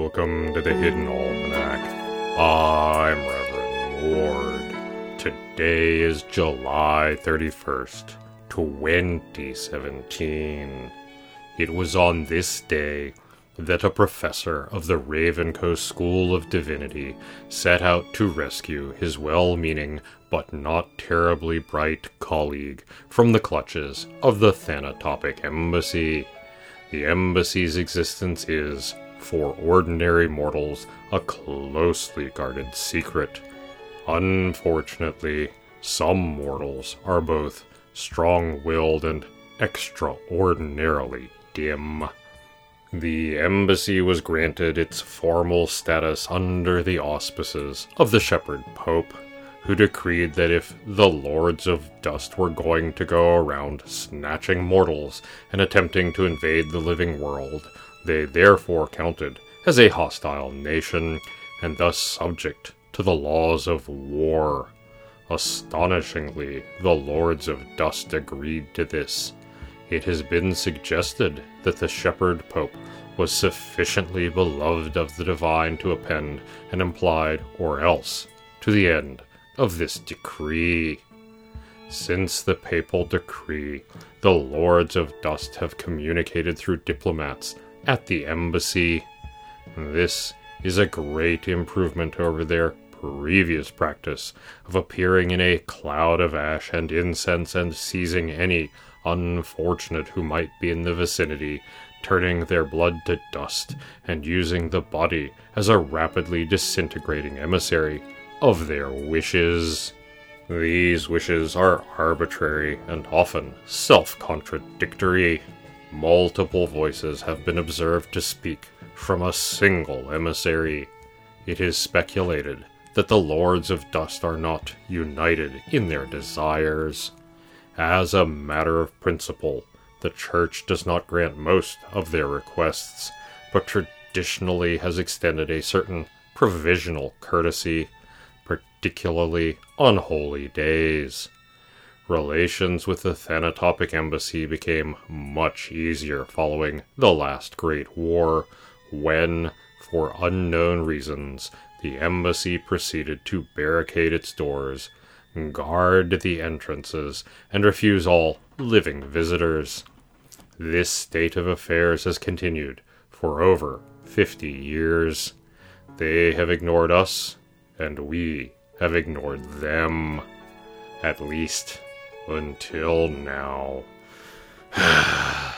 Welcome to the Hidden Almanac. I'm Reverend Mord. Today is July 31st, 2017. It was on this day that a professor of the Ravencoast School of Divinity set out to rescue his well meaning but not terribly bright colleague from the clutches of the Thanatopic Embassy. The embassy's existence is, for ordinary mortals, a closely guarded secret. Unfortunately, some mortals are both strong willed and extraordinarily dim. The embassy was granted its formal status under the auspices of the Shepherd Pope, who decreed that if the Lords of Dust were going to go around snatching mortals and attempting to invade the living world, they therefore counted as a hostile nation and thus subject to the laws of war. Astonishingly, the Lords of Dust agreed to this. It has been suggested that the Shepherd Pope was sufficiently beloved of the divine to append an implied or else to the end of this decree. Since the papal decree, the Lords of Dust have communicated through diplomats at the embassy. This is a great improvement over their previous practice of appearing in a cloud of ash and incense and seizing any unfortunate who might be in the vicinity, turning their blood to dust and using the body as a rapidly disintegrating emissary of their wishes. These wishes are arbitrary and often self contradictory. Multiple voices have been observed to speak from a single emissary. It is speculated that the Lords of Dust are not united in their desires. As a matter of principle, the Church does not grant most of their requests, but traditionally has extended a certain provisional courtesy, particularly on holy days. Relations with the Thanatopic Embassy became much easier following the last Great War, when, for unknown reasons, the embassy proceeded to barricade its doors, guard the entrances, and refuse all living visitors. This state of affairs has continued for over fifty years. They have ignored us, and we have ignored them. At least until now.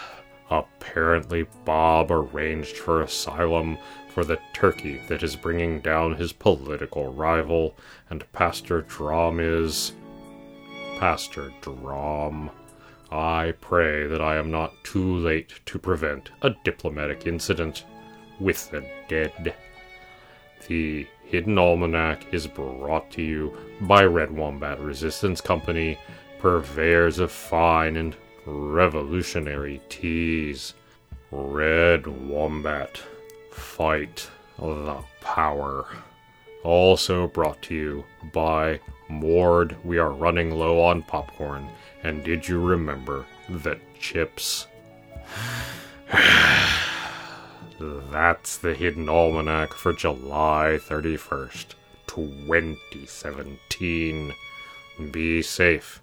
Apparently, Bob arranged for asylum for the turkey that is bringing down his political rival, and Pastor Drom is. Pastor Drom. I pray that I am not too late to prevent a diplomatic incident with the dead. The Hidden Almanac is brought to you by Red Wombat Resistance Company, purveyors of fine and revolutionary teas. Red Wombat, fight the power. Also brought to you by Mord. We are running low on popcorn. And did you remember the chips? That's the Hidden Almanac for July 31st, 2017. Be safe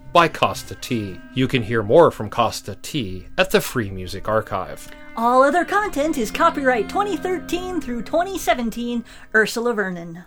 by Kosta T. You can hear more from Kosta T at the Free Music Archive. All other content is copyright 2013 through 2017, Ursula Vernon.